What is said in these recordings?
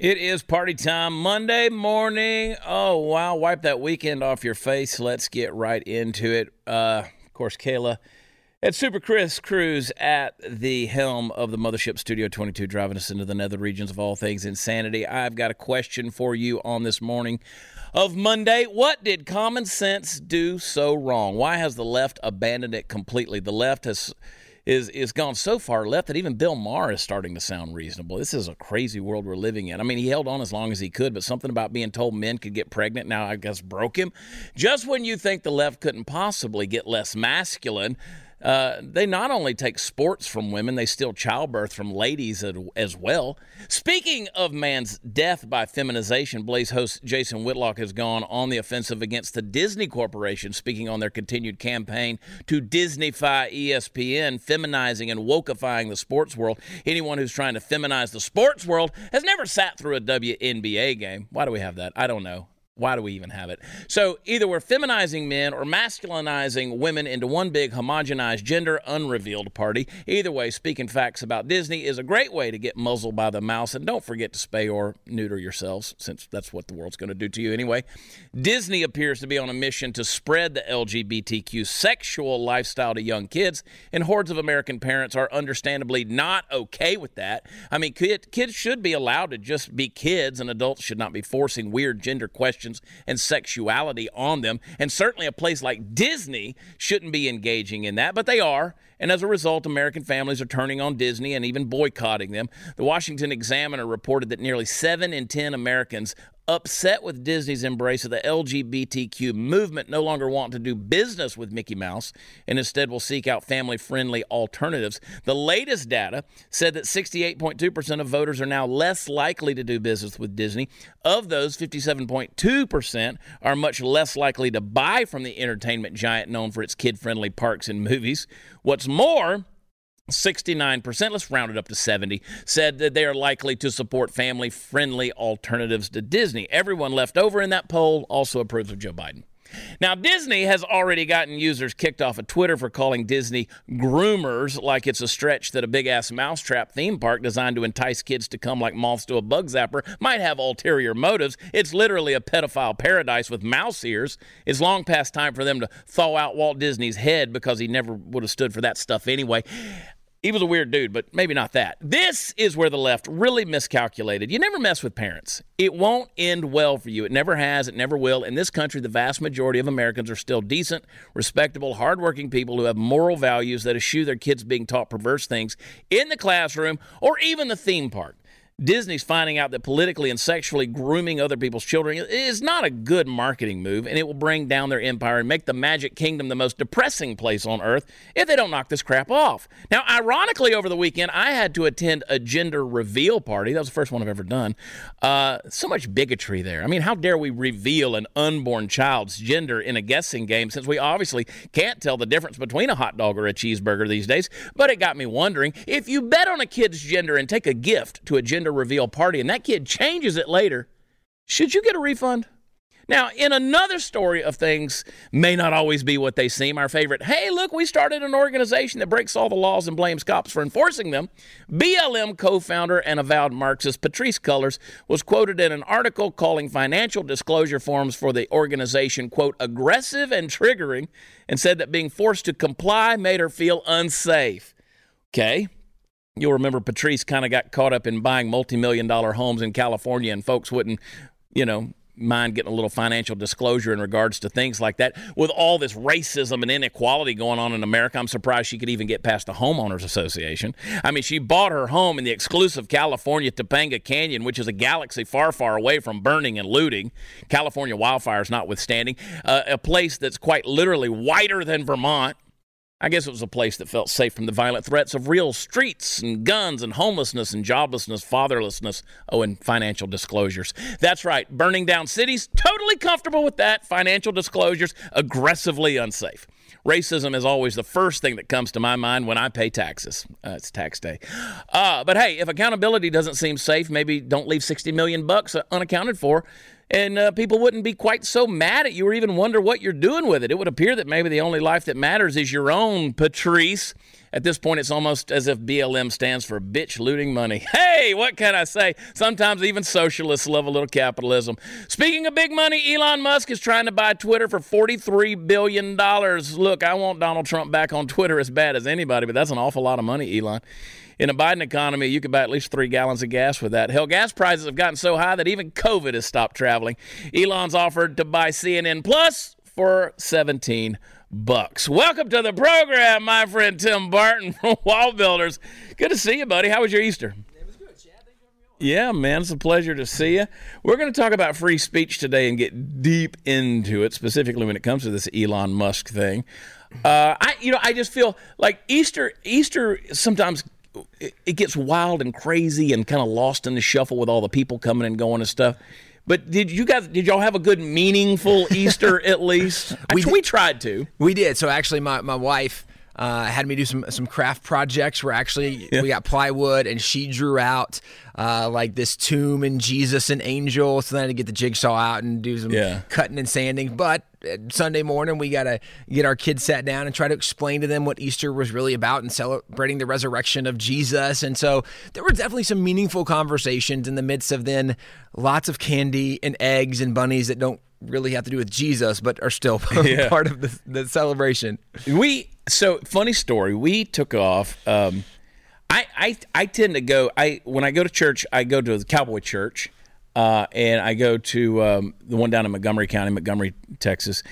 It is party time Monday morning. Oh, wow. Wipe that weekend off your face. Let's get right into it. Uh, of course, Kayla at Super Chris Cruz at the helm of the Mothership Studio 22, driving us into the nether regions of all things insanity. I've got a question for you on this morning of Monday. What did common sense do so wrong? Why has the left abandoned it completely? The left has is is gone so far left that even Bill Maher is starting to sound reasonable. This is a crazy world we're living in. I mean, he held on as long as he could, but something about being told men could get pregnant now I guess broke him. Just when you think the left couldn't possibly get less masculine, uh, they not only take sports from women, they steal childbirth from ladies as well. Speaking of man's death by feminization, Blaze host Jason Whitlock has gone on the offensive against the Disney Corporation, speaking on their continued campaign to Disneyfy ESPN, feminizing and wokeifying the sports world. Anyone who's trying to feminize the sports world has never sat through a WNBA game. Why do we have that? I don't know. Why do we even have it? So either we're feminizing men or masculinizing women into one big homogenized gender unrevealed party. Either way, speaking facts about Disney is a great way to get muzzled by the mouse. And don't forget to spay or neuter yourselves, since that's what the world's going to do to you anyway. Disney appears to be on a mission to spread the LGBTQ sexual lifestyle to young kids, and hordes of American parents are understandably not okay with that. I mean, kids should be allowed to just be kids, and adults should not be forcing weird gender questions and sexuality on them. And certainly a place like Disney shouldn't be engaging in that, but they are. And as a result, American families are turning on Disney and even boycotting them. The Washington Examiner reported that nearly 7 in 10 Americans upset with Disney's embrace of the LGBTQ movement, no longer want to do business with Mickey Mouse, and instead will seek out family friendly alternatives. The latest data said that 68.2% of voters are now less likely to do business with Disney. Of those, 57.2% are much less likely to buy from the entertainment giant known for its kid friendly parks and movies. What's more, 69%, let's round it up to 70, said that they are likely to support family friendly alternatives to Disney. Everyone left over in that poll also approves of Joe Biden. Now, Disney has already gotten users kicked off of Twitter for calling Disney groomers like it's a stretch that a big ass mousetrap theme park designed to entice kids to come like moths to a bug zapper might have ulterior motives. It's literally a pedophile paradise with mouse ears. It's long past time for them to thaw out Walt Disney's head because he never would have stood for that stuff anyway. He was a weird dude, but maybe not that. This is where the left really miscalculated. You never mess with parents. It won't end well for you. It never has. It never will. In this country, the vast majority of Americans are still decent, respectable, hardworking people who have moral values that eschew their kids being taught perverse things in the classroom or even the theme park. Disney's finding out that politically and sexually grooming other people's children is not a good marketing move, and it will bring down their empire and make the Magic Kingdom the most depressing place on earth if they don't knock this crap off. Now, ironically, over the weekend, I had to attend a gender reveal party. That was the first one I've ever done. Uh, so much bigotry there. I mean, how dare we reveal an unborn child's gender in a guessing game since we obviously can't tell the difference between a hot dog or a cheeseburger these days? But it got me wondering if you bet on a kid's gender and take a gift to a gender reveal party and that kid changes it later, should you get a refund? Now, in another story of things may not always be what they seem, our favorite, hey, look, we started an organization that breaks all the laws and blames cops for enforcing them. BLM co founder and avowed Marxist Patrisse Cullors was quoted in an article calling financial disclosure forms for the organization, quote, aggressive and triggering, and said that being forced to comply made her feel unsafe. Okay. You'll remember Patrisse kind of got caught up in buying multi-million dollar homes in California, and folks wouldn't, you know, mind getting a little financial disclosure in regards to things like that. With all this racism and inequality going on in America, I'm surprised she could even get past the homeowners association. I mean, she bought her home in the exclusive California Topanga Canyon, which is a galaxy far, far away from burning and looting. California wildfires notwithstanding, uh, a place that's quite literally whiter than Vermont. I guess it was a place that felt safe from the violent threats of real streets and guns and homelessness and joblessness, fatherlessness, oh, and financial disclosures. That's right, burning down cities, totally comfortable with that. Financial disclosures, aggressively unsafe. Racism is always the first thing that comes to my mind when I pay taxes. Uh, it's tax day. Uh, but hey, if accountability doesn't seem safe, maybe don't leave 60 million bucks unaccounted for and uh, people wouldn't be quite so mad at you or even wonder what you're doing with it. It would appear that maybe the only life that matters is your own, Patrisse. At this point, it's almost as if BLM stands for bitch looting money. Hey, what can I say? Sometimes even socialists love a little capitalism. Speaking of big money, Elon Musk is trying to buy Twitter for $43 billion. Look, I want Donald Trump back on Twitter as bad as anybody, but that's an awful lot of money, Elon. In a Biden economy, you could buy at least three gallons of gas with that. Hell, gas prices have gotten so high that even COVID has stopped traveling. Elon's offered to buy CNN Plus for 17 bucks. Welcome to the program, my friend Tim Barton from WallBuilders. Good to see you, buddy. How was your Easter? It was good. Yeah, man, it's a pleasure to see you. We're going to talk about free speech today and get deep into it, specifically when it comes to this Elon Musk thing. Uh, I, you know, I just feel like Easter. Easter sometimes it gets wild and crazy and kind of lost in the shuffle with all the people coming and going and stuff. But did you guys did y'all have a good meaningful Easter at least? we, we tried to. We did. So actually my, my wife uh, had me do some some craft projects where actually yeah. we got plywood and she drew out uh, like this tomb and Jesus and angel. So then I had to get the jigsaw out and do some yeah. cutting and sanding. But Sunday morning we got to get our kids sat down and try to explain to them what Easter was really about and celebrating the resurrection of Jesus. And so there were definitely some meaningful conversations in the midst of then lots of candy and eggs and bunnies that don't really have to do with Jesus, but are still yeah. part of the, the, celebration. We so funny story. We took off. Um, I, I I tend to go. I when I go to church, I go to the Cowboy Church, uh, and I go to um, the one down in Montgomery County, Montgomery, Texas.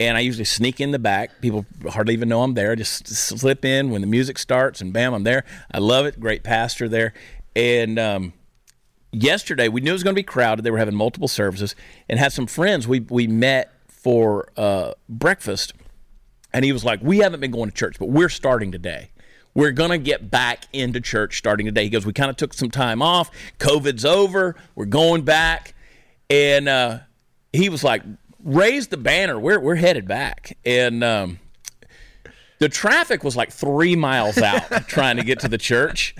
And I usually sneak in the back. People hardly even know I'm there. I just slip in when the music starts, and bam, I'm there. I love it. Great pastor there, and um, yesterday we knew it was going to be crowded. They were having multiple services and had some friends. We we met for uh, breakfast, and he was like, "We haven't been going to church, but we're starting today." We're going to get back into church starting today. He goes, We kind of took some time off. COVID's over. We're going back. And uh, he was like, Raise the banner. We're, we're headed back. And um, the traffic was like three miles out trying to get to the church.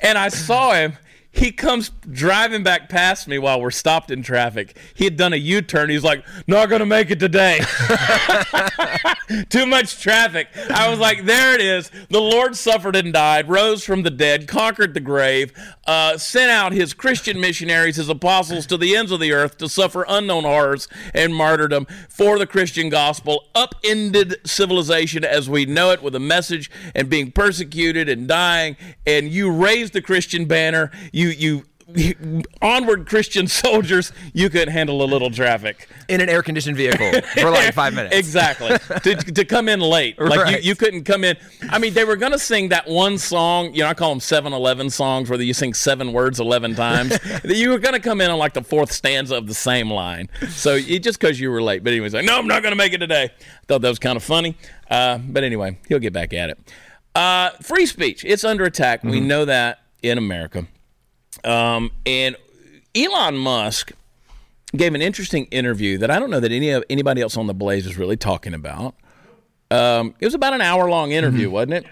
and I saw him he comes driving back past me while we're stopped in traffic. He had done a U turn. He's like, not going to make it today. Too much traffic. I was like, there it is. The Lord suffered and died, rose from the dead, conquered the grave, uh, sent out his Christian missionaries, his apostles to the ends of the earth to suffer unknown horrors and martyrdom for the Christian gospel, upended civilization as we know it with a message and being persecuted and dying. And you raised the Christian banner. You you you onward Christian soldiers, you could handle a little traffic in an air conditioned vehicle for like five minutes. exactly. to, to come in late. Like right. you, you couldn't come in. I mean, they were going to sing that one song, you know, I call them 7 Eleven songs where you sing seven words 11 times. you were going to come in on like the fourth stanza of the same line. So it, just because you were late. But anyways, like, no, I'm not going to make it today. I thought that was kind of funny. Uh, but anyway, he'll get back at it. Uh, free speech, it's under attack. Mm-hmm. We know that in America. Um, and Elon Musk gave an interesting interview that I don't know that any of anybody else on the Blaze is really talking about. Um, it was about an hour long interview, mm-hmm. wasn't it?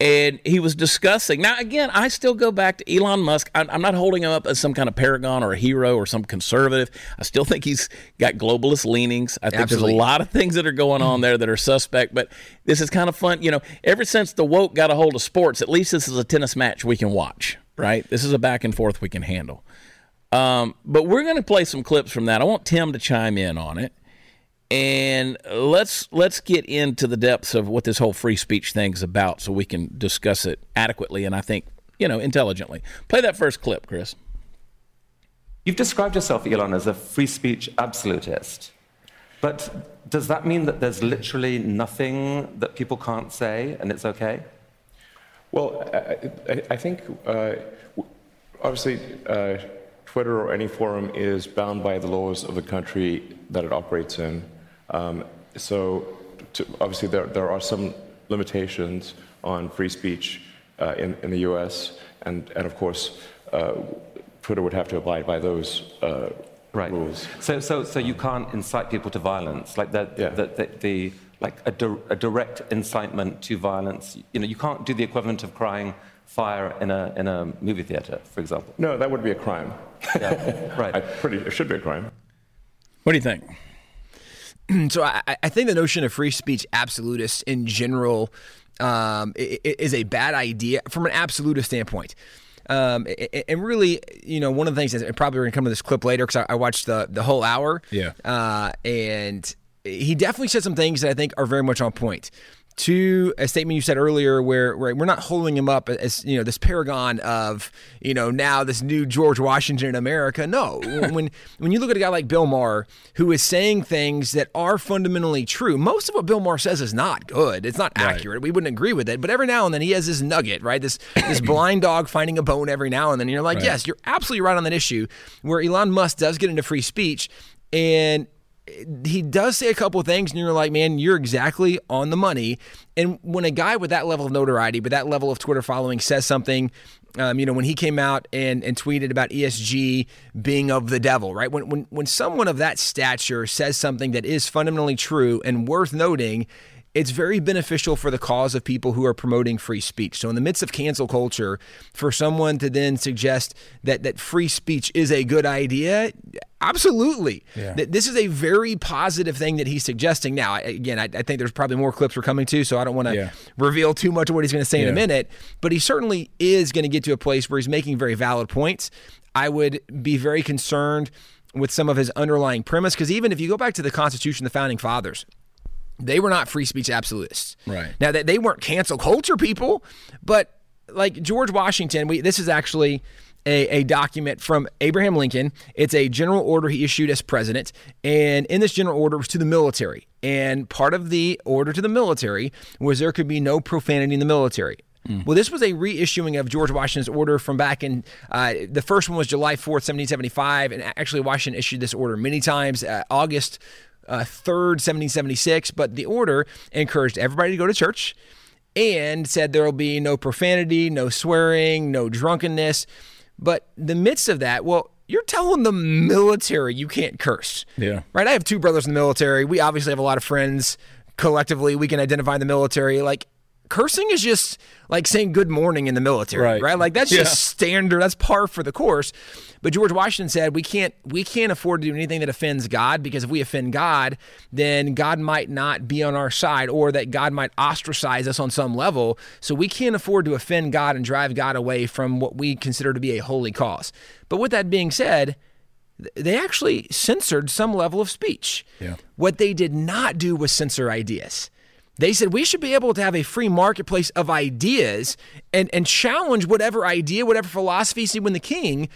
And he was discussing. Now, again, I still go back to Elon Musk. I'm, I'm, not holding him up as some kind of paragon or a hero or some conservative. I still think he's got globalist leanings. I think Absolutely. there's a lot of things that are going on there that are suspect. But this is kind of fun. You know, ever since the woke got a hold of sports, at least this is a tennis match we can watch right? This is a back and forth we can handle. Um, but we're going to play some clips from that. I want Tim to chime in on it, and let's let's get into the depths of what this whole free speech thing's about, so we can discuss it adequately and I think you know intelligently. Play that first clip, Chris. You've described yourself, Elon, as a free speech absolutist. But does that mean that there's literally nothing that people can't say and it's okay? Well, I, I think uh, obviously uh, Twitter or any forum is bound by the laws of the country that it operates in. Um, so to, obviously there, there are some limitations on free speech uh, in, in the US, and, and of course, uh, Twitter would have to abide by those uh, right. rules. So, so, so you can't incite people to violence, like the, yeah. the, the, the like a, di a, direct incitement to violence. You know, you can't do the equivalent of crying fire in a, in a movie theater, for example. No, that would be a crime. Yeah, right. I pretty, it should be a crime. What do you think? so I, I, think the notion of free speech absolutists in general um, is a bad idea from an absolutist standpoint. Um, and really, you know, one of the things, and probably we're going to come to this clip later because I, watched the, the whole hour. Yeah. Uh, and he definitely said some things that I think are very much on point to a statement you said earlier where, where we're not holding him up as you know this paragon of you know now this new George Washington in America. No, when when you look at a guy like Bill Maher who is saying things that are fundamentally true, most of what Bill Maher says is not good. It's not right. accurate. We wouldn't agree with it, but every now and then he has this nugget, right? This this blind dog finding a bone every now and then. And you're like, right. yes, you're absolutely right on that issue. Where Elon Musk does get into free speech and he does say a couple things, and you're like, man, you're exactly on the money. And when a guy with that level of notoriety, with that level of Twitter following, says something, um, you know, when he came out and, and tweeted about ESG being of the devil, right? When, when, when someone of that stature says something that is fundamentally true and worth noting, it's very beneficial for the cause of people who are promoting free speech. So in the midst of cancel culture, for someone to then suggest that that free speech is a good idea, absolutely. Yeah. This is a very positive thing that he's suggesting. Now, again, I, I think there's probably more clips we're coming to, so I don't want to yeah. reveal too much of what he's going to say yeah. in a minute. But he certainly is going to get to a place where he's making very valid points. I would be very concerned with some of his underlying premise because even if you go back to the Constitution, the founding fathers, they were not free speech absolutists. Right. Now that they weren't cancel culture people, but like George Washington, we this is actually a, a, document from Abraham Lincoln. It's a general order he issued as president. And in this general order was to the military. And part of the order to the military was there could be no profanity in the military. Mm. Well, this was a reissuing of George Washington's order from back in uh, the first one was July 4th, 1775. And actually, Washington issued this order many times. Uh, August uh, 3rd, 1776, but the order encouraged everybody to go to church and said there will be no profanity, no swearing, no drunkenness. But the midst of that, well, you're telling the military you can't curse. Yeah. Right? I have two brothers in the military. We obviously have a lot of friends collectively. We can identify the military. Like, cursing is just like saying good morning in the military, right? right? Like that's yeah. just standard. That's par for the course. But George Washington said we can't we can't afford to do anything that offends God because if we offend God, then God might not be on our side or that God might ostracize us on some level. So we can't afford to offend God and drive God away from what we consider to be a holy cause. But with that being said, they actually censored some level of speech. Yeah. What they did not do was censor ideas. They said we should be able to have a free marketplace of ideas and, and challenge whatever idea, whatever philosophy. See, when the king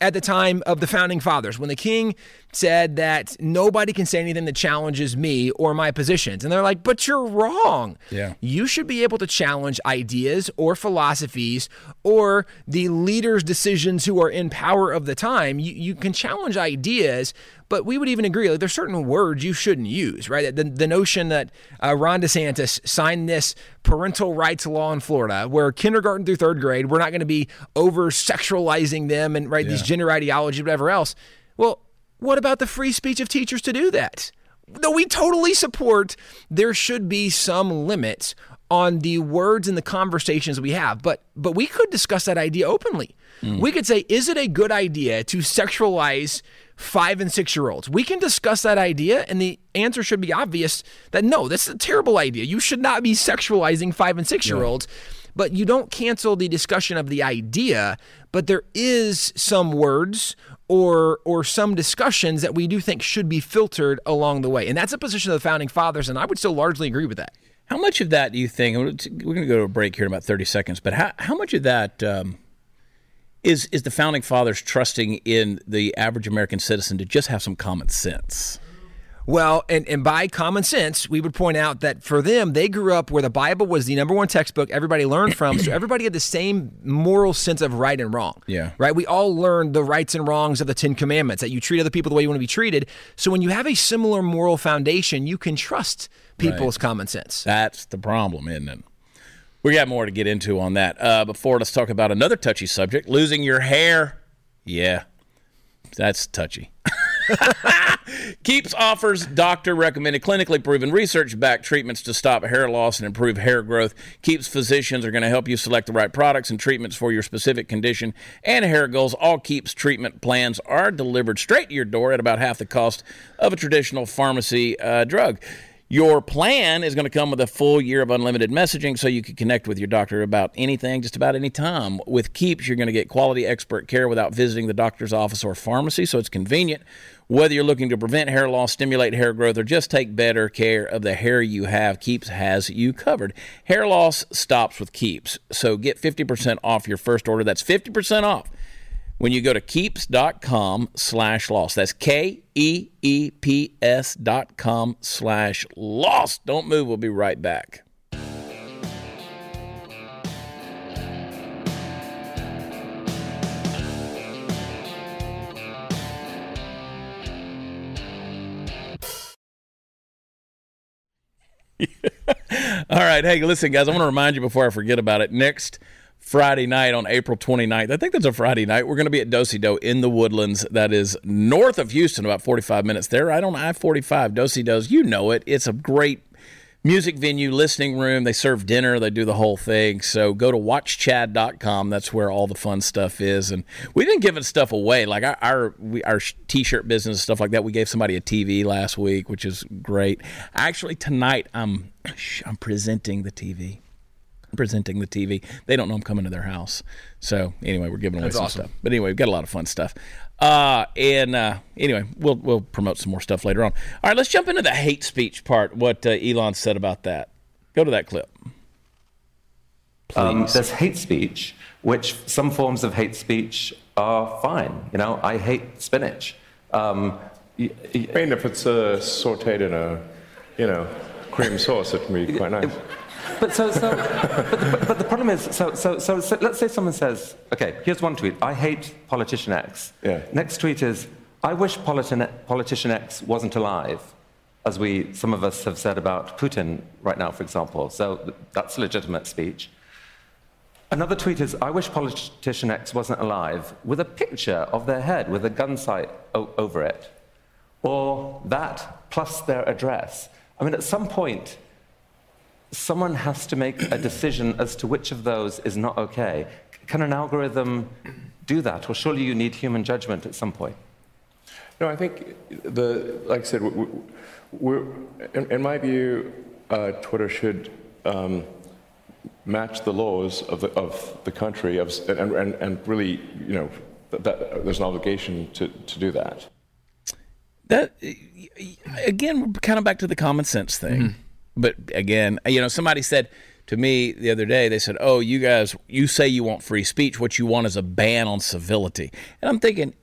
at the time of the founding fathers when the king said that nobody can say anything that challenges me or my positions. And they're like, but you're wrong. Yeah. You should be able to challenge ideas or philosophies or the leaders' decisions who are in power of the time. You, you can challenge ideas, but we would even agree like there's certain words you shouldn't use, right? The, the notion that uh, Ron DeSantis signed this parental rights law in Florida, where kindergarten through third grade, we're not going to be over sexualizing them and right yeah. these gender ideologies, whatever else. Well, what about the free speech of teachers to do that? No, we totally support there should be some limits on the words and the conversations we have, but but we could discuss that idea openly. Mm. We could say, is it a good idea to sexualize five and six year olds? We can discuss that idea, and the answer should be obvious that no, this is a terrible idea. You should not be sexualizing five and six year olds. Yeah. But you don't cancel the discussion of the idea, but there is some words or or some discussions that we do think should be filtered along the way. And that's a position of the founding fathers, and I would still largely agree with that. How much of that do you think? We're going to go to a break here in about thirty seconds, but how how much of that um, is is the founding fathers trusting in the average American citizen to just have some common sense? Well, and, and by common sense, we would point out that for them, they grew up where the Bible was the number one textbook everybody learned from. so everybody had the same moral sense of right and wrong. Yeah. Right? We all learned the rights and wrongs of the Ten Commandments, that you treat other people the way you want to be treated. So when you have a similar moral foundation, you can trust people's right. common sense. That's the problem, isn't it? We got more to get into on that. Uh, before, let's talk about another touchy subject losing your hair. Yeah, that's touchy. Keeps offers doctor recommended, clinically proven, research backed treatments to stop hair loss and improve hair growth. Keeps physicians are going to help you select the right products and treatments for your specific condition and hair goals. All Keeps treatment plans are delivered straight to your door at about half the cost of a traditional pharmacy uh, drug. Your plan is going to come with a full year of unlimited messaging so you can connect with your doctor about anything, just about any time. With Keeps, you're going to get quality expert care without visiting the doctor's office or pharmacy, so it's convenient. Whether you're looking to prevent hair loss, stimulate hair growth, or just take better care of the hair you have, Keeps has you covered. Hair loss stops with Keeps, so get 50% off your first order. That's 50% off when you go to keeps.com slash loss. That's K E E P S dot com slash loss. Don't move. We'll be right back. All right. Hey, listen, guys, I want to remind you before I forget about it. Next Friday night on April 29th. I think that's a Friday night. We're going to be at Dosey Doe in the Woodlands. That is north of Houston, about 45 minutes there. Right on I 45. Dosey Doe's, you know it. It's a great music venue, listening room. They serve dinner, they do the whole thing. So go to watchchad.com. That's where all the fun stuff is. And we've been giving stuff away, like our our, we, our t-shirt business stuff like that. We gave somebody a TV last week, which is great. Actually, tonight I'm I'm presenting the TV presenting the TV. They don't know I'm coming to their house. So anyway, we're giving away That's some awesome. stuff. But anyway, we've got a lot of fun stuff. Uh, and uh, anyway, we'll we'll promote some more stuff later on. All right, let's jump into the hate speech part. What uh, Elon said about that. Go to that clip. Um, there's hate speech, which some forms of hate speech are fine. You know, I hate spinach. Um, y- y- I mean, if it's uh, sauteed in a, you know, cream sauce, it can be quite nice. But so, so but, the, but the problem is, so, so, so, so let's say someone says, okay, here's one tweet, I hate politician X. Yeah. Next tweet is, I wish politician, politician X wasn't alive, as we, some of us have said about Putin right now, for example. So th- that's legitimate speech. Another tweet is, I wish politician X wasn't alive, with a picture of their head with a gun sight o- over it. Or that plus their address. I mean, at some point, someone has to make a decision as to which of those is not okay. Can an algorithm do that? Or surely you need human judgment at some point? No, I think the like I said, we- we- we're, in, in my view, uh, Twitter should um, match the laws of the, of the country, of, and, and, and really, you know, that, that there's an obligation to, to do that. That again, we're kind of back to the common sense thing. But again, you know, somebody said to me the other day, they said, "Oh, you guys, you say you want free speech. What you want is a ban on civility." And I'm thinking,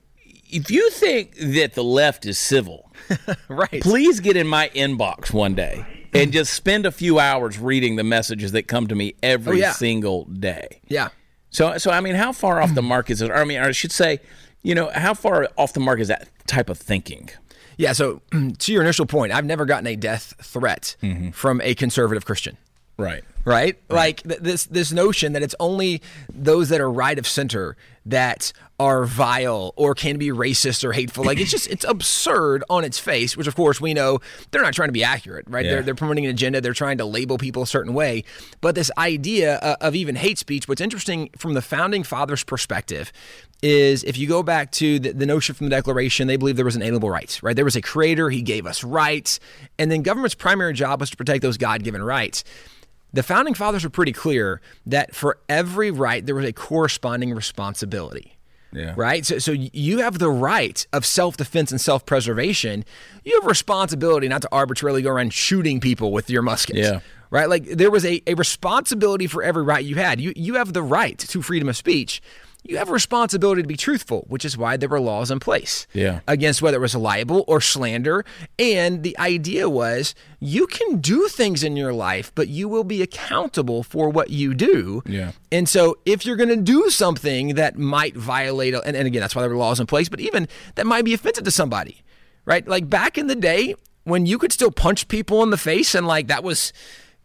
if you think that the left is civil, Right. please get in my inbox one day and just spend a few hours reading the messages that come to me every Oh, yeah. single day. Yeah. So, so I mean, how far off the mark is it? I mean, I should say, you know, how far off the mark is that type of thinking? Yeah. So to your initial point, I've never gotten a death threat from a conservative Christian. Right. right? Like th- this this notion that it's only those that are right of center that are vile or can be racist or hateful. Like it's just it's absurd on its face. Which of course we know they're not trying to be accurate, right? Yeah. They're they're promoting an agenda. They're trying to label people a certain way. But this idea uh, of even hate speech, what's interesting from the founding fathers' perspective. Is if you go back to the, the notion from the Declaration, they believe there was an inalienable right? Right? There was a creator, he gave us rights, and then government's primary job was to protect those God given rights the founding fathers were pretty clear that for every right there was a corresponding responsibility Yeah. right so, so you have the right of self-defense and self-preservation you have responsibility not to arbitrarily go around shooting people with your muskets Yeah. right like there was a, a responsibility for every right you had you, you have the right to freedom of speech you have a responsibility to be truthful, which is why there were laws in place Yeah. against whether it was libel or slander. And the idea was you can do things in your life, but you will be accountable for what you do. Yeah. And so if you're going to do something that might violate, and, and again, that's why there were laws in place, but even that might be offensive to somebody, right? Like back in the day when you could still punch people in the face and like that was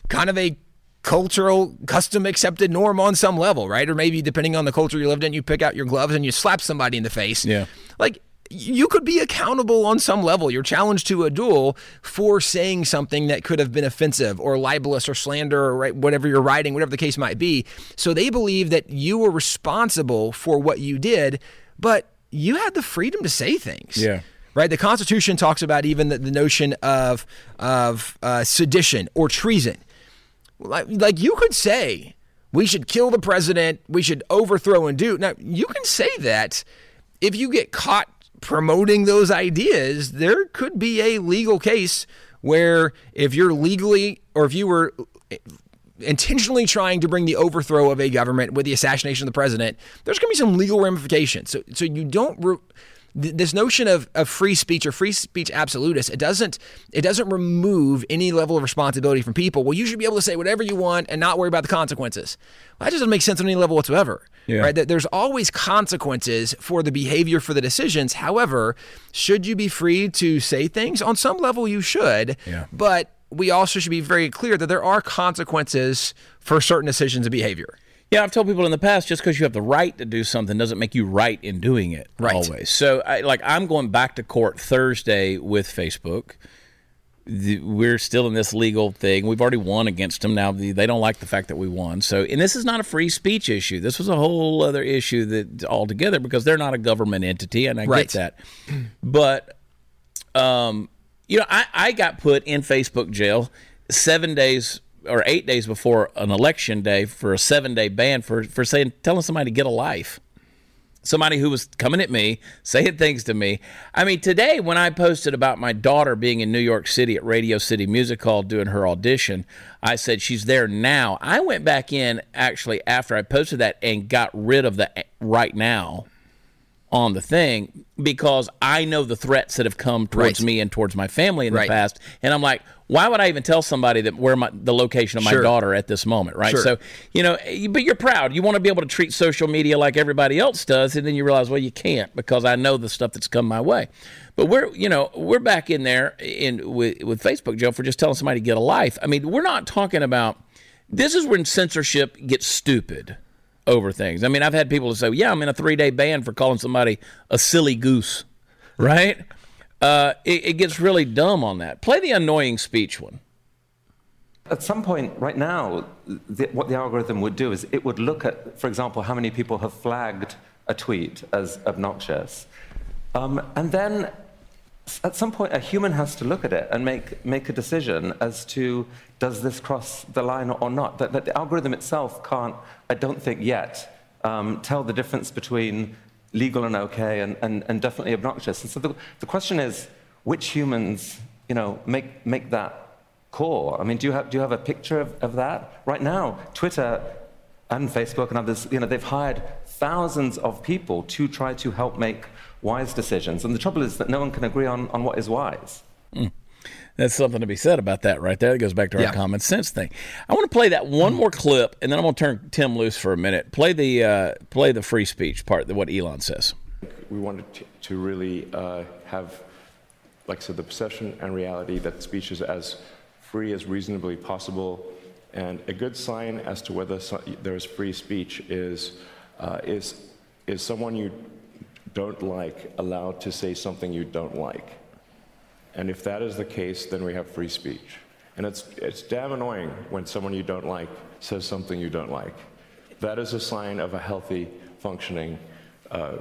kind of a cultural custom accepted norm on some level, right? Or maybe depending on the culture you lived in, you pick out your gloves and you slap somebody in the face. Yeah. Like you could be accountable on some level. You're challenged to a duel for saying something that could have been offensive or libelous or slander or right, whatever you're writing, whatever the case might be. So they believe that you were responsible for what you did, but you had the freedom to say things. Yeah. right? The Constitution talks about even the, the notion of of uh, sedition or treason. Like, like you could say we should kill the president, we should overthrow and do. Now you can say that if you get caught promoting those ideas, there could be a legal case where if you're legally or if you were intentionally trying to bring the overthrow of a government with the assassination of the president, there's going to be some legal ramifications. So, so you don't. Re- this notion of, of free speech or free speech absolutist it doesn't it doesn't remove any level of responsibility from people well you should be able to say whatever you want and not worry about the consequences well, that just doesn't make sense on any level whatsoever yeah. right there's always consequences for the behavior for the decisions however should you be free to say things on some level you should yeah. but we also should be very clear that there are consequences for certain decisions and behavior. Yeah, I've told people in the past just because you have the right to do something doesn't make you right in doing it right. always. So, I, like, I'm going back to court Thursday with Facebook. The, we're still in this legal thing. We've already won against them. Now they don't like the fact that we won. So, and this is not a free speech issue. This was a whole other issue that altogether because they're not a government entity, and I right. get that. But um, you know, I, I got put in Facebook jail seven days or eight days before an election day for a seven day ban for, for saying telling somebody to get a life. Somebody who was coming at me, saying things to me. I mean, today when I posted about my daughter being in New York City at Radio City Music Hall doing her audition, I said she's there now. I went back in actually after I posted that and got rid of the right now on the thing because I know the threats that have come towards right. me and towards my family in right. the past, and I'm like, why would I even tell somebody that where my the location of my sure. daughter at this moment, right? Sure. So you know, eh, but you're proud. You want to be able to treat social media like everybody else does, and then you realize, well, you can't because I know the stuff that's come my way. But we're you know we're back in there in with, with Facebook, Joe, for just telling somebody to get a life. I mean, we're not talking about. This is when censorship gets stupid over things. I mean, I've had people say, "Yeah, I'm in a three day ban for calling somebody a silly goose," right? Uh, it, it gets really dumb on that. Play the annoying speech one. At some point, right now, the, what the algorithm would do is it would look at, for example, how many people have flagged a tweet as obnoxious, um, and then at some point, a human has to look at it and make, make a decision as to does this cross the line or not. That, that the algorithm itself can't, I don't think yet, um, tell the difference between legal and okay and, and, and definitely obnoxious. And so the, the question is, which humans you know, make, make that call? I mean, do you have, do you have a picture of, of that? Right now, Twitter and Facebook and others, you know, they've hired thousands of people to try to help make wise decisions. And the trouble is that no one can agree on, on what is wise. Mm. That's something to be said about that right there. It goes back to our yeah. common sense thing. I want to play that one more clip, and then I'm going to turn Tim loose for a minute. Play the uh, play the free speech part, what Elon says. We wanted to really uh, have, like I said, the perception and reality that speech is as free as reasonably possible. And a good sign as to whether there is free speech is, uh, is, is someone you don't like allowed to say something you don't like. And if that is the case, then we have free speech. And it's, it's damn annoying when someone you don't like says something you don't like. That is a sign of a healthy, functioning, uh,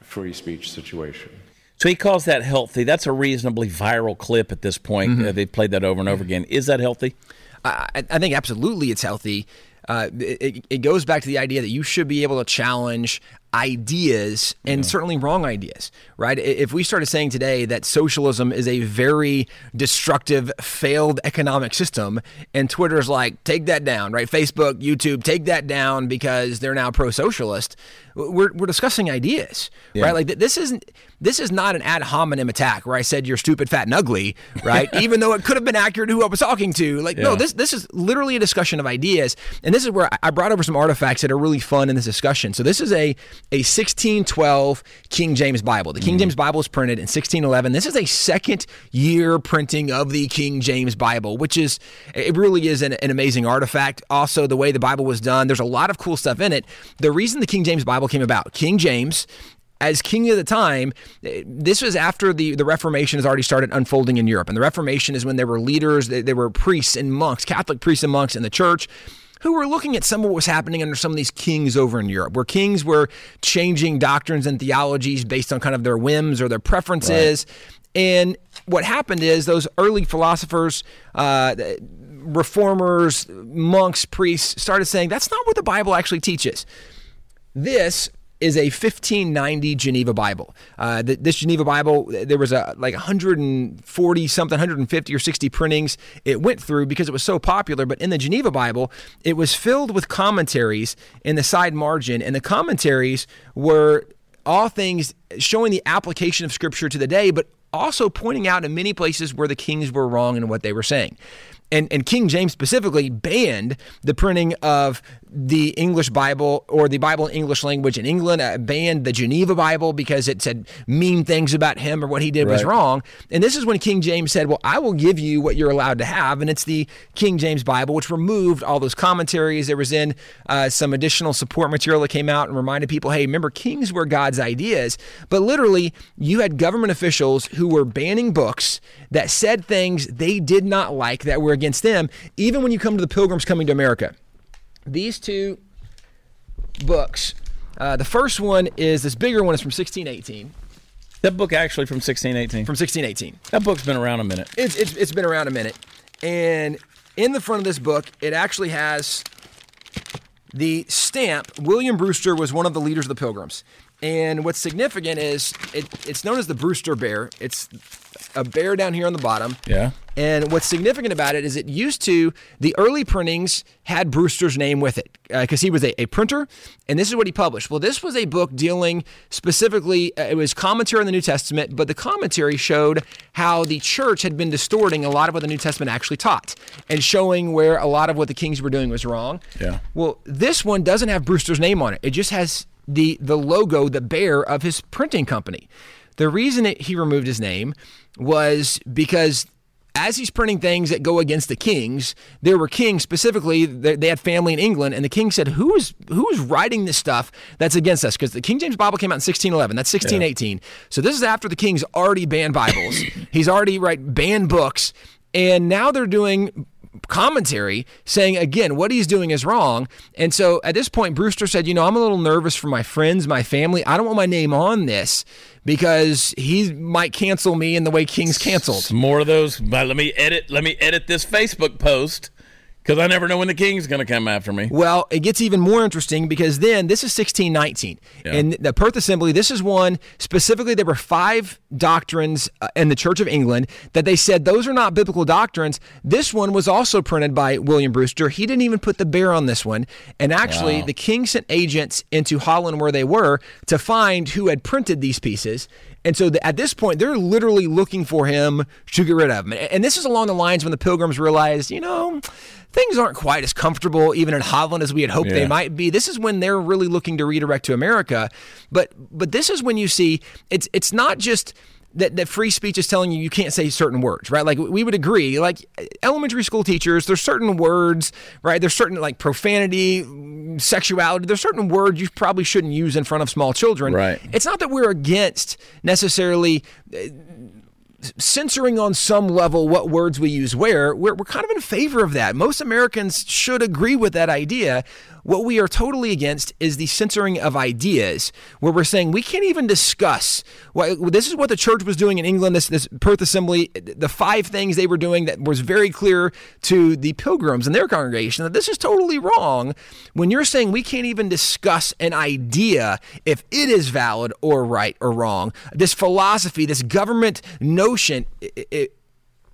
free speech situation. So he calls that healthy. That's a reasonably viral clip at this point. Mm-hmm. Uh, they've played that over and over again. Is that healthy? I, I think absolutely it's healthy. Uh, it, it, goes back to the idea that you should be able to challenge ideas and yeah. certainly wrong ideas, right? If we started saying today that socialism is a very destructive, failed economic system, and Twitter's like, take that down, right? Facebook, YouTube, take that down because they're now pro socialist. We're, we're discussing ideas, yeah. right? Like this isn't this is not an ad hominem attack where I said you're stupid, fat, and ugly, right? Even though it could have been accurate who I was talking to. Like, yeah. no, this this is literally a discussion of ideas, and this is where I brought over some artifacts that are really fun in this discussion. So this is a a 1612 King James Bible. The King mm. James Bible is printed in 1611. This is a second year printing of the King James Bible, which is, it really is an, an amazing artifact. Also, the way the Bible was done, there's a lot of cool stuff in it. The reason the King James Bible came about, King James as king of the time, this was after the, the Reformation has already started unfolding in Europe. And the Reformation is when there were leaders, there were priests and monks, Catholic priests and monks in the church who were looking at some of what was happening under some of these kings over in Europe, where kings were changing doctrines and theologies based on kind of their whims or their preferences. Right. And what happened is those early philosophers, uh, reformers, monks, priests started saying that's not what the Bible actually teaches. This is a 1590 Geneva Bible. Uh, this Geneva Bible, there was a like 140 something, 150 or 60 printings it went through because it was so popular. But in the Geneva Bible, it was filled with commentaries in the side margin, and the commentaries were all things showing the application of Scripture to the day, but also pointing out in many places where the kings were wrong in what they were saying and, and King James specifically banned the printing of the English Bible or the Bible in English language in England, uh, banned the Geneva Bible because it said mean things about him or what he did right. was wrong. And this is when King James said, Well, I will give you what you're allowed to have. And it's the King James Bible, which removed all those commentaries. There was in uh, some additional support material that came out and reminded people, Hey, remember, kings were God's ideas. But literally, you had government officials who were banning books that said things they did not like that were against them, even when you come to the pilgrims coming to America. These two books, uh, the first one is this bigger one is from 1618. That book actually from 1618. From 1618. That book's been around a minute. It's, it's, it's been around a minute. And in the front of this book, it actually has the stamp. William Brewster was one of the leaders of the Pilgrims. And what's significant is it, it's known as the Brewster Bear. It's a bear down here on the bottom. Yeah. And what's significant about it is it used to, the early printings had Brewster's name with it because uh, he was a, a, printer, and this is what he published. Well, this was a book dealing specifically, uh, it was commentary on the New Testament, but the commentary showed how the church had been distorting a lot of what the New Testament actually taught and showing where a lot of what the kings were doing was wrong. Yeah. Well, this one doesn't have Brewster's name on it, it just has the, the logo, the bear of his printing company. The reason it, he removed his name was because as he's printing things that go against the kings, there were kings specifically. They had family in England, and the king said, "Who is who is writing this stuff that's against us?" Because the King James Bible came out in 1611. That's 1618. Yeah. So this is after the king's already banned Bibles. he's already right banned books, and now they're doing commentary saying again what he's doing is wrong. And so at this point, Brewster said, "You know, I'm a little nervous for my friends, my family. I don't want my name on this." Because he might cancel me in the way King's canceled. More of those. But let me edit. Let me edit this Facebook post because I never know when the king's going to come after me. Well, it gets even more interesting because then this is 1619. Yeah. And the Perth Assembly, this is one specifically, there were five doctrines uh, in the Church of England that they said those are not biblical doctrines. This one was also printed by William Brewster. He didn't even put the bear on this one. And actually, wow. the king sent agents into Holland where they were to find who had printed these pieces. And so the, at this point, they're literally looking for him to get rid of him. And this is along the lines when the pilgrims realized, you know, things aren't quite as comfortable even in Holland as we had hoped yeah. they might be. This is when they're really looking to redirect to America. But but this is when you see it's it's not just that, that free speech is telling you you can't say certain words, right? Like we would agree, like elementary school teachers, there's certain words, right? There's certain like profanity, sexuality, there's certain words you probably shouldn't use in front of small children. Right. It's not that we're against necessarily uh, censoring on some level what words we use where, we're, we're kind of in favor of that. Most Americans should agree with that idea. What we are totally against is the censoring of ideas, where we're saying we can't even discuss. Well, this is what the church was doing in England. This this Perth Assembly, the five things they were doing that was very clear to the pilgrims and their congregation that this is totally wrong. When you're saying we can't even discuss an idea if it is valid or right or wrong, this philosophy, this government notion, it, it,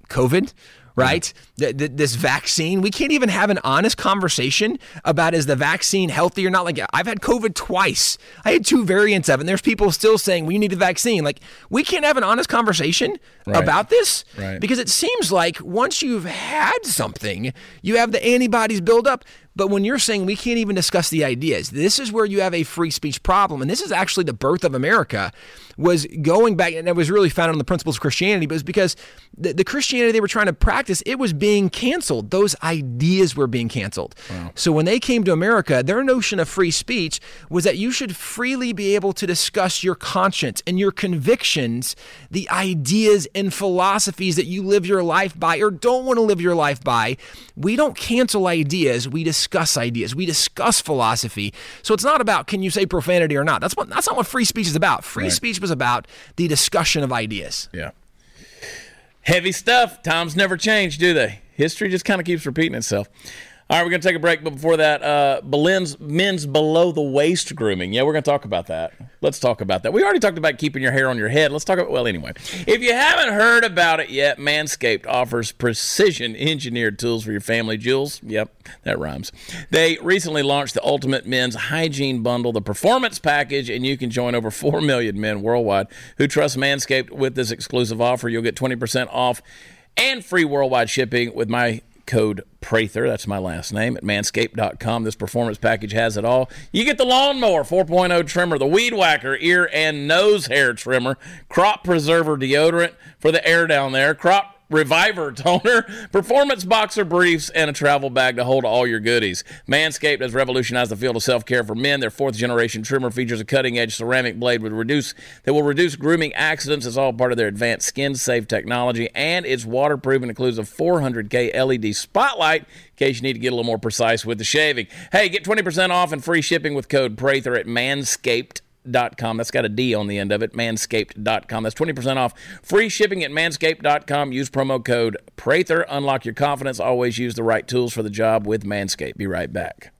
COVID right? Yeah. this vaccine, we can't even have an honest conversation about is the vaccine healthy or not. Like I've had COVID twice. I had two variants of it. And there's people still saying we need the vaccine. Like we can't have an honest conversation right. about this right. because it seems like once you've had something, you have the antibodies build up. But when you're saying we can't even discuss the ideas, this is where you have a free speech problem. And this is actually the birth of America was going back, and it was really founded on the principles of Christianity, but it was because the, the Christianity they were trying to practice, it was being canceled. Those ideas were being canceled. Wow. So when they came to America, their notion of free speech was that you should freely be able to discuss your conscience and your convictions, the ideas and philosophies that you live your life by or don't want to live your life by. We don't cancel ideas, we discuss discuss ideas. We discuss philosophy. So it's not about can you say profanity or not. That's what that's not what free speech is about. Free right. speech was about the discussion of ideas. Yeah. Heavy stuff. Times never change, do they? History just kind of keeps repeating itself. All right, we're going to take a break, but before that, uh, men's below the waist grooming. Yeah, we're going to talk about that. Let's talk about that. We already talked about keeping your hair on your head. Let's talk about, well, anyway. If you haven't heard about it yet, Manscaped offers precision engineered tools for your family jewels. Yep, that rhymes. They recently launched the Ultimate Men's Hygiene Bundle, the Performance Package, and you can join over 4 million men worldwide who trust Manscaped with this exclusive offer. You'll get 20% off and free worldwide shipping with my code Prather, that's my last name, at manscaped.com. This performance package has it all. You get the lawnmower 4.0 trimmer, the weed whacker ear and nose hair trimmer, crop preserver deodorant for the air down there, crop Reviver toner, performance boxer briefs, and a travel bag to hold all your goodies. Manscaped has revolutionized the field of self-care for men. Their fourth generation trimmer features a cutting-edge ceramic blade with reduce that will reduce grooming accidents. It's all part of their advanced skin-safe technology, and it's waterproof and includes a 400K LED spotlight in case you need to get a little more precise with the shaving. Hey, get 20% off and free shipping with code Prather at Manscaped manscaped.com. That's got a D on the end of it, manscaped.com. That's 20% off. Free shipping at manscaped.com. Use promo code Prather. Unlock your confidence. Always use the right tools for the job with Manscaped. Be right back.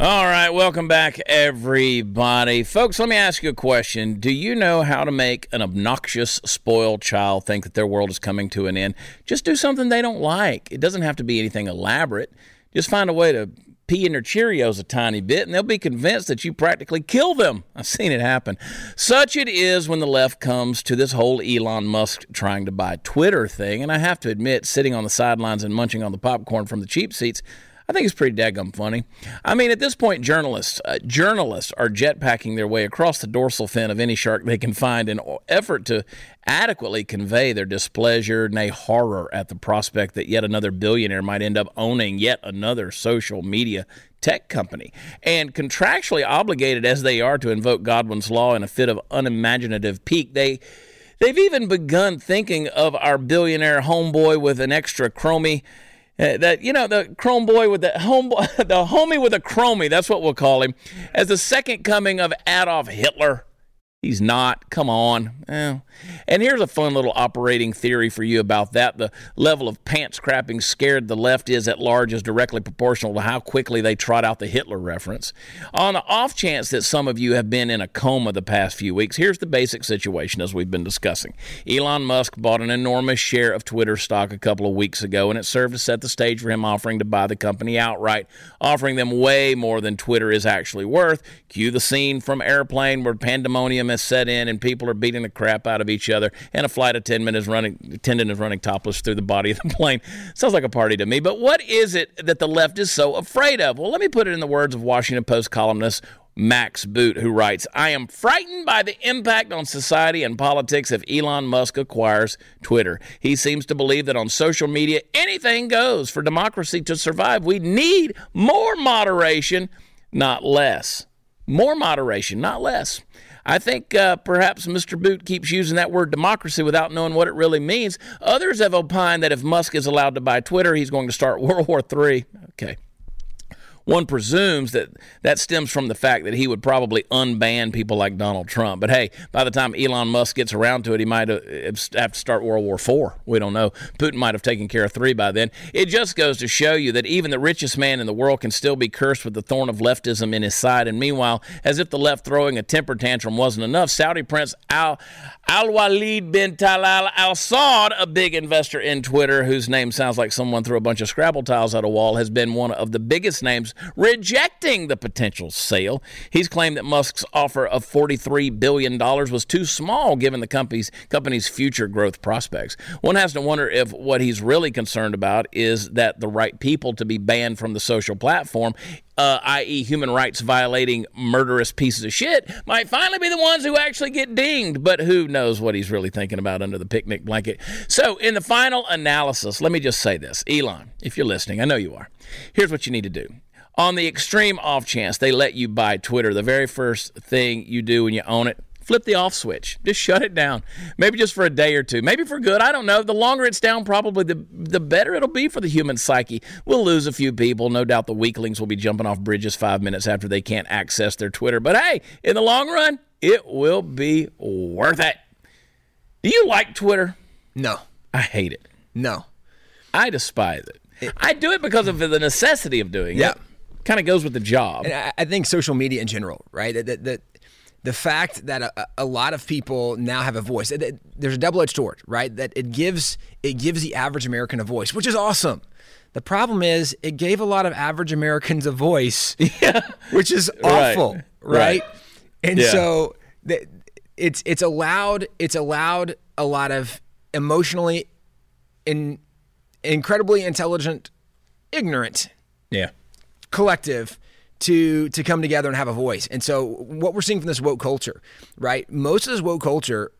All right, welcome back, everybody. Folks, let me ask you a question. Do you know how to make an obnoxious, spoiled child think that their world is coming to an end? Just do something they don't like. It doesn't have to be anything elaborate. Just find a way to pee in their Cheerios a tiny bit, and they'll be convinced that you practically kill them. I've seen it happen. Such it is when the left comes to this whole Elon Musk trying to buy Twitter thing. And I have to admit, sitting on the sidelines and munching on the popcorn from the cheap seats, I think it's pretty daggum funny. I mean, at this point, journalists uh, journalists are jetpacking their way across the dorsal fin of any shark they can find in effort to adequately convey their displeasure, nay horror, at the prospect that yet another billionaire might end up owning yet another social media tech company. And contractually obligated as they are to invoke Godwin's law in a fit of unimaginative pique, they they've even begun thinking of our billionaire homeboy with an extra chromie uh, that you know the chrome boy with the home the homie with a chromie that's what we'll call him as the second coming of Adolf Hitler He's not. Come on. Eh. And here's a fun little operating theory for you about that. The level of pants crapping scared the left is at large is directly proportional to how quickly they trot out the Hitler reference. On the off chance that some of you have been in a coma the past few weeks, here's the basic situation as we've been discussing. Elon Musk bought an enormous share of Twitter stock a couple of weeks ago, and it served to set the stage for him offering to buy the company outright, offering them way more than Twitter is actually worth. Cue the scene from Airplane where pandemonium has set in and people are beating the crap out of each other, and a flight attendant is running attendant is running topless through the body of the plane. Sounds like a party to me. But what is it that the left is so afraid of? Well, let me put it in the words of Washington Post columnist Max Boot, who writes, I am frightened by the impact on society and politics if Elon Musk acquires Twitter. He seems to believe that on social media, anything goes. For democracy to survive, we need more moderation, not less. More moderation, not less. I think uh, perhaps Mr. Boot keeps using that word democracy without knowing what it really means. Others have opined that if Musk is allowed to buy Twitter, he's going to start World War III. Okay. One presumes that that stems from the fact that he would probably unban people like Donald Trump. But hey, by the time Elon Musk gets around to it, he might have eh, to start World War IV. We don't know. Putin might have taken care of three by then. It just goes to show you that even the richest man in the world can still be cursed with the thorn of leftism in his side. And meanwhile, as if the left throwing a temper tantrum wasn't enough, Saudi Prince Al Al Walid bin Talal Al Saud, a big investor in Twitter, whose name sounds like someone threw a bunch of Scrabble tiles at a wall, has been one of the biggest names rejecting the potential sale. He's claimed that Musk's offer of $43 billion was too small given the company's, company's future growth prospects. One has to wonder if what he's really concerned about is that the right people to be banned from the social platform uh, i.e., human rights violating murderous pieces of shit, might finally be the ones who actually get dinged. But who knows what he's really thinking about under the picnic blanket? So, in the final analysis, let me just say this Elon, if you're listening, I know you are. Here's what you need to do On the extreme off chance they let you buy Twitter, the very first thing you do when you own it, flip the off switch. Just shut it down. Maybe just for a day or two. Maybe for good. I don't know. The longer it's down, probably the the better it'll be for the human psyche. We'll lose a few people. No doubt the weaklings will be jumping off bridges five minutes after they can't access their Twitter. But hey, in the long run, it will be worth it. Do you like Twitter? No, I hate it. no. I despise it. I do it because of the necessity of doing Yeah. it. Kind of goes with the job. And I, I think social media in general, right? That, that, that the fact that a, a lot of people now have a voice, there's a double-edged sword, right? That it gives it gives the average American a voice, which is awesome. The problem is it gave a lot of average Americans a voice, which is awful, Right. right? And Yeah. so the, it's it's allowed it's allowed a lot of emotionally in incredibly intelligent ignorant yeah. Collective to to come together and have a voice. And so what we're seeing from this woke culture, right? Most of this woke culture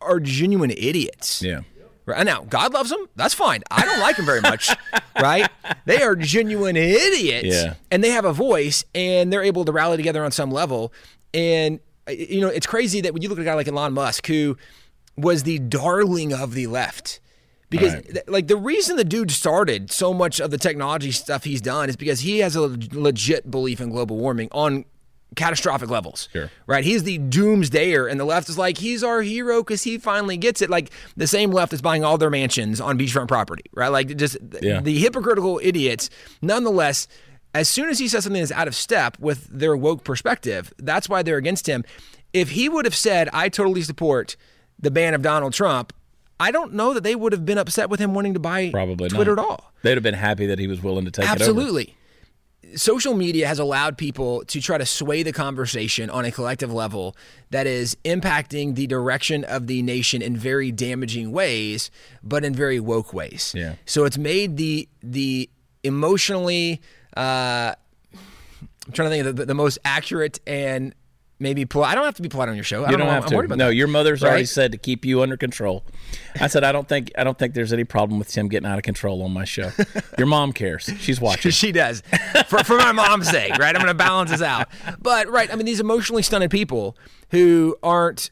are genuine idiots. Yeah. Right now, God loves them. That's fine. I don't like them very much, right? They are genuine idiots, Yeah. and they have a voice, and they're able to rally together on some level. And uh, you know, it's crazy that when you look at a guy like Elon Musk, who was the darling of the left, because Right. th- like the reason the dude started so much of the technology stuff he's done is because he has a legit belief in global warming on catastrophic levels. Sure. Right? He's the doomsdayer, and the left is like, he's our hero because he finally gets it. Like the same left is buying all their mansions on beachfront property, right? Like just th- Yeah. the hypocritical idiots. Nonetheless, as soon as he says something that's out of step with their woke perspective, that's why they're against him. If he would have said, I totally support the ban of Donald Trump, I don't know that they would have been upset with him wanting to buy Probably Twitter not. at all. They'd have been happy that he was willing to take it over. Absolutely. Social media has allowed people to try to sway the conversation on a collective level that is impacting the direction of the nation in very damaging ways, but in very woke ways. Yeah. So it's made the the emotionally uh, I'm trying to think of the, the most accurate and maybe polite. I don't have to be polite on your show. I You don't, don't know. have I'm to. worried about no, that. your mother's already said to keep you under control. I said I don't think I don't think there's any problem with Tim getting out of control on my show. Your mom cares. She's watching. she does for, for my mom's sake right i'm going to balance this out but right i mean these emotionally stunted people who aren't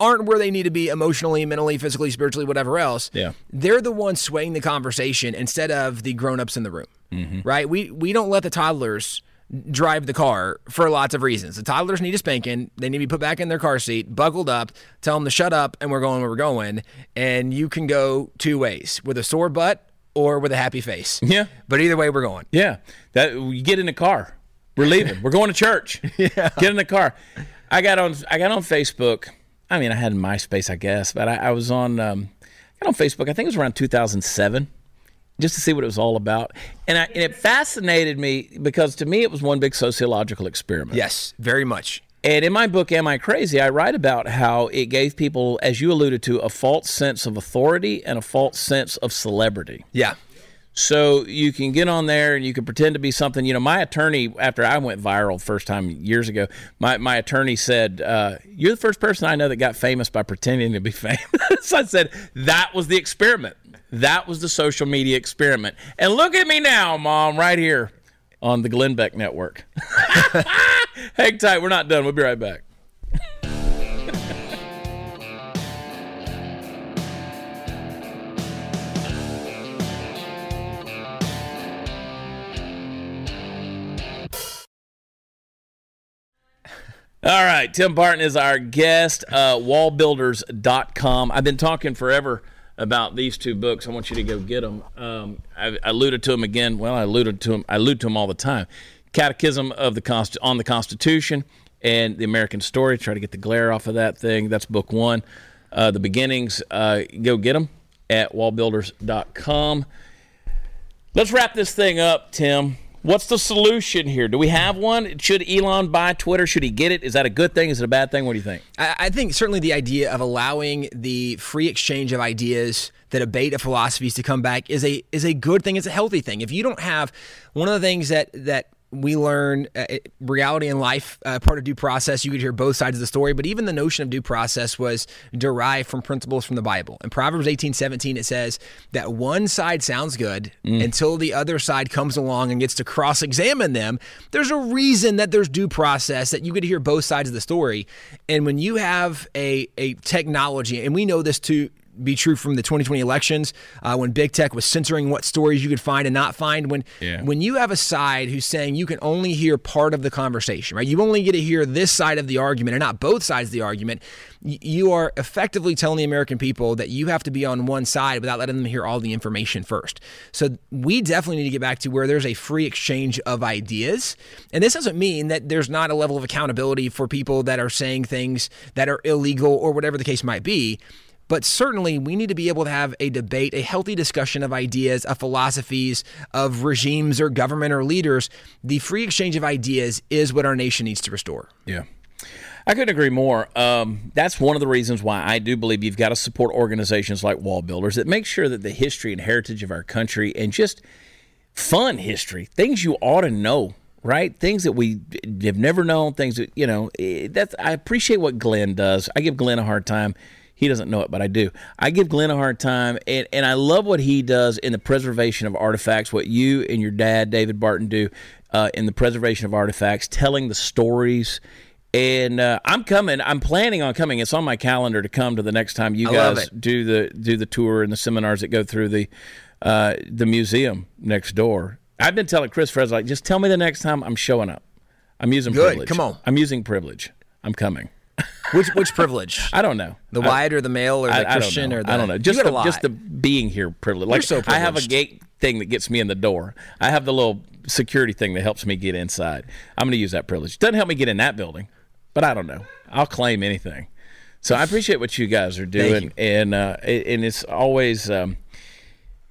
aren't where they need to be emotionally mentally physically spiritually whatever else Yeah. they're the ones swaying the conversation instead of the grown-ups in the room Mm-hmm. right we we don't let the toddlers drive the car for lots of reasons the toddlers need a spanking they need to be put back in their car seat buckled up tell them to shut up and we're going where we're going and you can go two ways with a sore butt or with a happy face Yeah. but either way we're going Yeah, that you get in the car. We're leaving. We're going to church. yeah, get in the car. I got on. I got on Facebook. I mean, I had MySpace, I guess, but I, I was on. Um, I got on Facebook. I think it was around 2007, just to see what it was all about, and, I, and it fascinated me because to me it was one big sociological experiment. Yes, very much. And in my book, Am I Crazy? I write about how it gave people, as you alluded to, a false sense of authority and a false sense of celebrity. Yeah. So you can get on there and you can pretend to be something. You know, my attorney, after I went viral first time years ago, my, my attorney said, uh, You're the first person I know that got famous by pretending to be famous. so I said, That was the experiment. That was the social media experiment. And look at me now, Mom, right here on the Glenn Beck Network. Hang tight. We're not done. We'll be right back. All right, Tim Barton is our guest, uh, wallbuilders.com. I've been talking forever about these two books. I want you to go get them. Um, I, I alluded to them again. Well, I alluded to them. I allude to them all the time. Catechism of the Const- on the Constitution and the American Story. Try to get the glare off of that thing. That's book one. Uh, the beginnings. Uh, go get them at wallbuilders.com. Let's wrap this thing up, Tim. What's the solution here? Do we have one? Should Elon buy Twitter? Should he get it? Is that a good thing? Is it a bad thing? What do you think? I, I think certainly the idea of allowing the free exchange of ideas, the debate of philosophies to come back is a is a good thing. It's a healthy thing. If you don't have one of the things that that we learn uh, reality in life, uh, part of due process. You could hear both sides of the story, but even the notion of due process was derived from principles from the Bible. In Proverbs eighteen seventeen, it says that one side sounds good mm. until the other side comes along and gets to cross examine them. There's a reason that there's due process, that you get to hear both sides of the story. And when you have a, a technology, and we know this too be true from the 2020 elections uh, when big tech was censoring what stories you could find and not find. When yeah. when you have a side who's saying you can only hear part of the conversation, right? You only get to hear this side of the argument and not both sides of the argument. You are effectively telling the American people that you have to be on one side without letting them hear all the information first. So we definitely need to get back to where there's a free exchange of ideas. And this doesn't mean that there's not a level of accountability for people that are saying things that are illegal or whatever the case might be. But certainly, we need to be able to have a debate, a healthy discussion of ideas, of philosophies, of regimes or government or leaders. The free exchange of ideas is what our nation needs to restore. Yeah. I couldn't agree more. Um, that's one of the reasons why I do believe you've got to support organizations like WallBuilders that make sure that the history and heritage of our country and just fun history, things you ought to know, right? Things that we have never known, things that, you know, eh, that's, I appreciate what Glenn does. I give Glenn a hard time he doesn't know it, but I do. I give Glenn a hard time, and, and I love what he does in the preservation of artifacts, what you and your dad, David Barton, do uh, in the preservation of artifacts, telling the stories. And uh, I'm coming. I'm planning on coming. It's on my calendar to come to the next time you I guys do the do the tour and the seminars that go through the uh, the museum next door. I've been telling Chris Fres like, just tell me the next time I'm showing up. I'm using Good. privilege. Come on. I'm using privilege. I'm coming. Which which privilege? I don't know. The white or the male or the I, Christian I or the I don't know. Just the, just the being here privilege. Like so I have a gate thing that gets me in the door. I have the little security thing that helps me get inside. I'm going to use that privilege. Doesn't help me get in that building, but I don't know. I'll claim anything. So I appreciate what you guys are doing, and uh, and it's always. Um,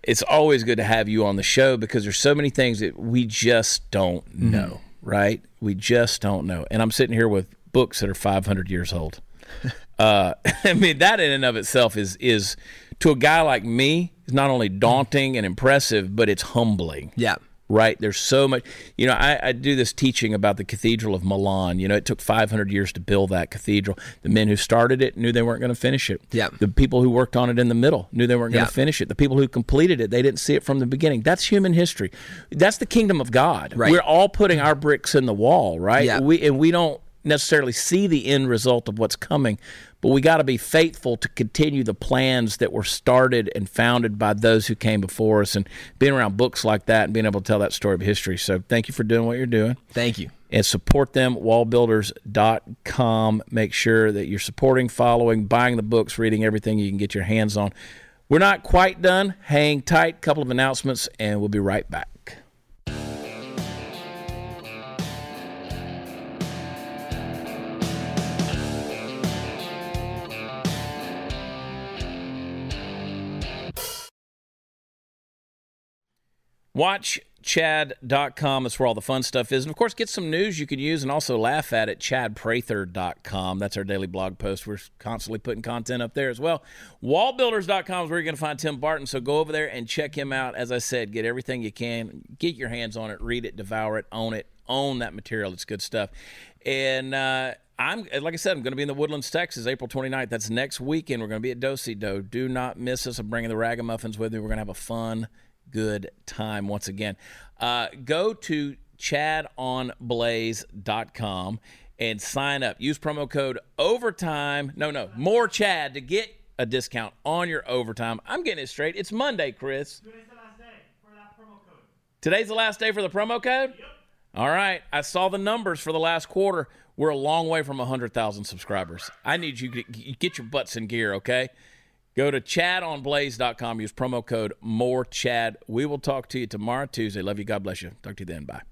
it's always good to have you on the show because there's so many things that we just don't mm-hmm. know, mm-hmm. right? We just don't know. And I'm sitting here with books that are 500 years old. uh, I mean, that in and of itself is is to a guy like me is not only daunting and impressive, but it's humbling. Yeah. Right. There's so much. You know, I, I do this teaching about the Cathedral of Milan. You know, it took 500 years to build that cathedral. The men who started it knew they weren't going to finish it. Yeah. The people who worked on it in the middle knew they weren't going to finish it. The people who completed it, they didn't see it from the beginning. That's human history. That's the kingdom of God. Right. We're all putting our bricks in the wall, right? Yeah. We and we don't necessarily see the end result of what's coming, but we got to be faithful to continue the plans that were started and founded by those who came before us and being around books like that and being able to tell that story of history. So thank you for doing what you're doing. Thank you. And support them, wallbuilders.com. Make sure that you're supporting, following, buying the books, reading everything you can get your hands on. We're not quite done. Hang tight. Couple of announcements, and we'll be right back. WatchChad.com. That's where all the fun stuff is. And of course, get some news you can use and also laugh at at ChadPrather.com. That's our daily blog post. We're constantly putting content up there as well. Wallbuilders.com is where you're going to find Tim Barton. So go over there and check him out. As I said, get everything you can. Get your hands on it, read it, devour it, own it, own that material. It's good stuff. And, uh, I'm like I said, I'm going to be in the Woodlands, Texas, April 29th. That's next weekend. We're going to be at Dosey Doe. Do not miss us. I'm bringing the ragamuffins with me. We're going to have a fun good time once again. Uh, go to chadonblaze.com and sign up. Use promo code overtime. No, no, more Chad to get a discount on your overtime. I'm getting it straight. It's Monday, Chris. Today's the last day for that promo code. Today's the last day for the promo code? Yep. All right. I saw the numbers for the last quarter. We're a long way from 100,000 subscribers. I need you to get your butts in gear, okay? Go to chadonblaze.com. Use promo code MORECHAD. We will talk to you tomorrow, Tuesday. Love you. God bless you. Talk to you then. Bye.